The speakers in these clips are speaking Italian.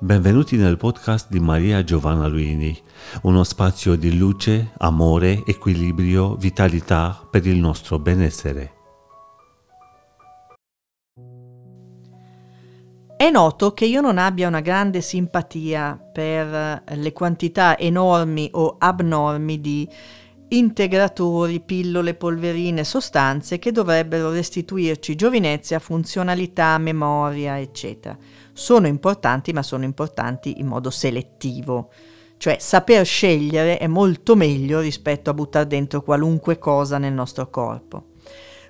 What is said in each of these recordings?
Benvenuti nel podcast di Maria Giovanna Luini, uno spazio di luce, amore, equilibrio, vitalità per il nostro benessere. È noto che io non abbia una grande simpatia per le quantità enormi o abnormi di integratori, pillole, polverine, sostanze che dovrebbero restituirci giovinezza, funzionalità, memoria, eccetera. Sono importanti, ma sono importanti in modo selettivo. Cioè saper scegliere è molto meglio rispetto a buttare dentro qualunque cosa nel nostro corpo.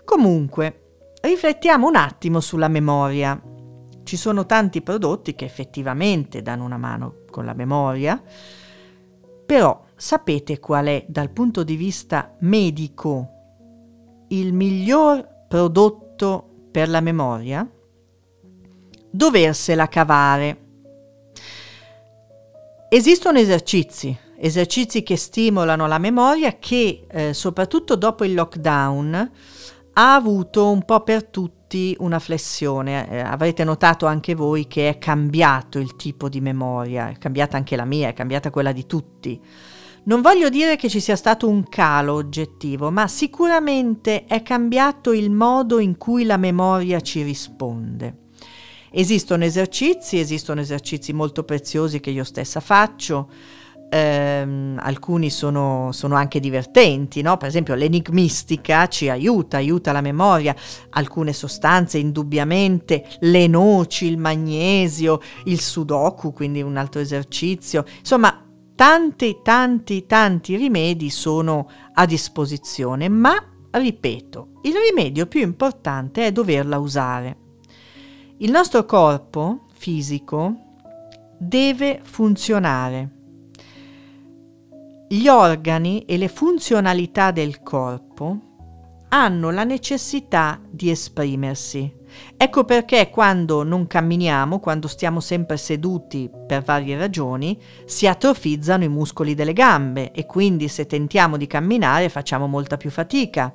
Comunque, riflettiamo un attimo sulla memoria. Ci sono tanti prodotti che effettivamente danno una mano con la memoria, però sapete qual è dal punto di vista medico il miglior prodotto per la memoria? Doversela cavare. Esistono esercizi, esercizi che stimolano la memoria che eh, soprattutto dopo il lockdown ha avuto un po' per tutti una flessione. Eh, avrete notato anche voi che è cambiato il tipo di memoria, è cambiata anche la mia, è cambiata quella di tutti. Non voglio dire che ci sia stato un calo oggettivo, ma sicuramente è cambiato il modo in cui la memoria ci risponde. Esistono esercizi, esistono esercizi molto preziosi che io stessa faccio, ehm, alcuni sono, sono, anche divertenti, no? per esempio l'enigmistica ci aiuta, aiuta la memoria, alcune sostanze indubbiamente, le noci, il magnesio, il sudoku, quindi un altro esercizio, insomma tanti, tanti, tanti rimedi sono a disposizione, ma ripeto, il rimedio più importante è doverla usare. Il nostro corpo fisico deve funzionare gli organi e le funzionalità del corpo hanno la necessità di esprimersi. Ecco perché quando non camminiamo, quando stiamo sempre seduti per varie ragioni, si atrofizzano i muscoli delle gambe e quindi se tentiamo di camminare facciamo molta più fatica.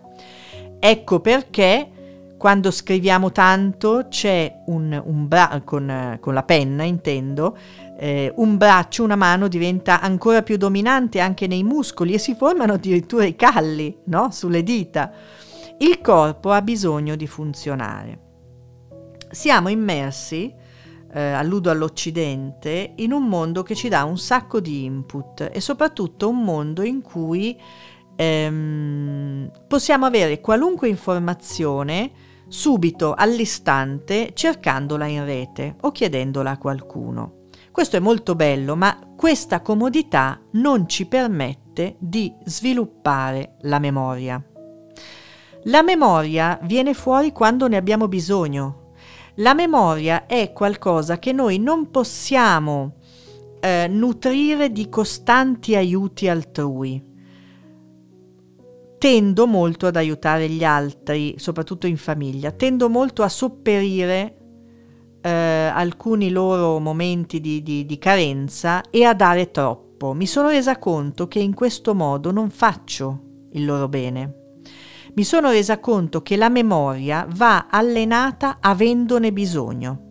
Ecco perché quando scriviamo tanto c'è un, un bra- con, con la penna, intendo, eh, un braccio, una mano diventa ancora più dominante anche nei muscoli e si formano addirittura i calli no? sulle dita. Il corpo ha bisogno di funzionare. Siamo immersi, eh, alludo all'Occidente, in un mondo che ci dà un sacco di input e soprattutto un mondo in cui ehm, possiamo avere qualunque informazione subito, all'istante, cercandola in rete o chiedendola a qualcuno. Questo è molto bello, ma questa comodità non ci permette di sviluppare la memoria. La memoria viene fuori quando ne abbiamo bisogno. La memoria è qualcosa che noi non possiamo eh, nutrire di costanti aiuti altrui tendo molto ad aiutare gli altri, soprattutto in famiglia, tendo molto a sopperire eh, alcuni loro momenti di, di, di carenza e a dare troppo. Mi sono resa conto che in questo modo non faccio il loro bene. Mi sono resa conto che la memoria va allenata avendone bisogno.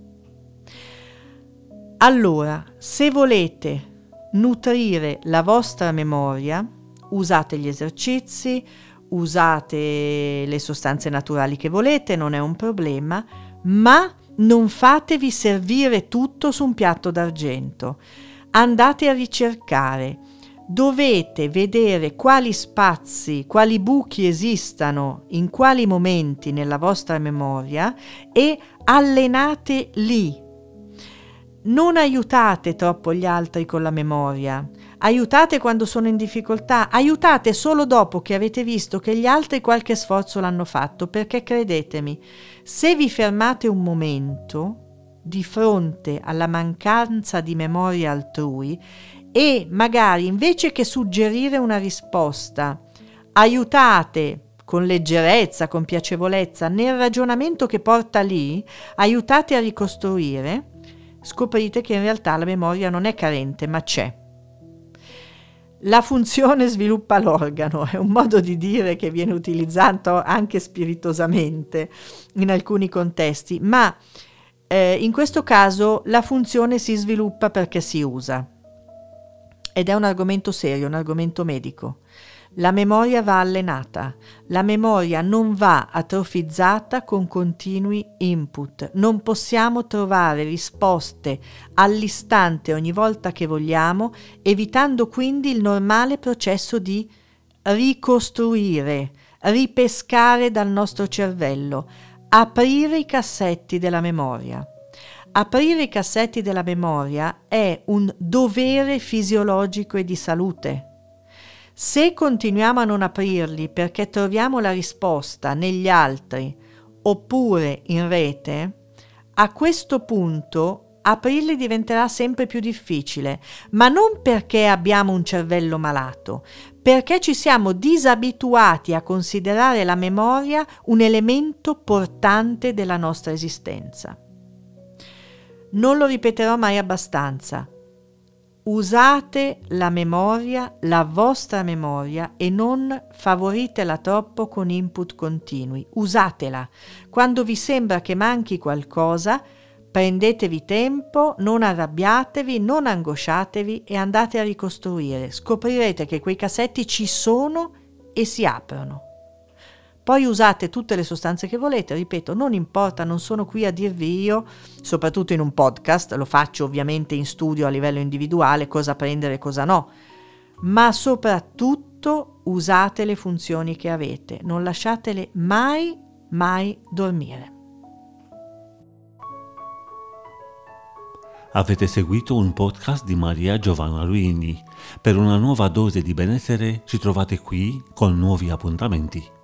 Allora, se volete nutrire la vostra memoria, usate gli esercizi, usate le sostanze naturali che volete, non è un problema, ma non fatevi servire tutto su un piatto d'argento. Andate a ricercare. Dovete vedere quali spazi, quali buchi esistano in quali momenti nella vostra memoria e allenate lì. Non aiutate troppo gli altri con la memoria, aiutate quando sono in difficoltà, aiutate solo dopo che avete visto che gli altri qualche sforzo l'hanno fatto, perché credetemi, se vi fermate un momento di fronte alla mancanza di memoria altrui e magari invece che suggerire una risposta, aiutate con leggerezza, con piacevolezza, nel ragionamento che porta lì, aiutate a ricostruire, scoprite che in realtà la memoria non è carente, ma c'è. La funzione sviluppa l'organo, è un modo di dire che viene utilizzato anche spiritosamente in alcuni contesti, ma Eh, in questo caso la funzione si sviluppa perché si usa ed è un argomento serio, un argomento medico. La memoria va allenata, la memoria non va atrofizzata con continui input. Non possiamo trovare risposte all'istante ogni volta che vogliamo, evitando quindi il normale processo di ricostruire, ripescare dal nostro cervello, aprire i cassetti della memoria. Aprire i cassetti della memoria è un dovere fisiologico e di salute. Se continuiamo a non aprirli perché troviamo la risposta negli altri oppure in rete, a questo punto aprirli diventerà sempre più difficile, ma non perché abbiamo un cervello malato, perché ci siamo disabituati a considerare la memoria un elemento portante della nostra esistenza. Non lo ripeterò mai abbastanza usate la memoria, la vostra memoria e non favoritela troppo con input continui. Usatela. Quando vi sembra che manchi qualcosa, prendetevi tempo, non arrabbiatevi, non angosciatevi e andate a ricostruire. Scoprirete che quei cassetti ci sono e si aprono. Poi usate tutte le sostanze che volete, ripeto, non importa, non sono qui a dirvi io, soprattutto in un podcast, lo faccio ovviamente in studio a livello individuale, cosa prendere e cosa no, ma soprattutto usate le funzioni che avete, non lasciatele mai, mai dormire. Avete seguito un podcast di Maria Giovanna Luini. Per una nuova dose di benessere ci trovate qui con nuovi appuntamenti.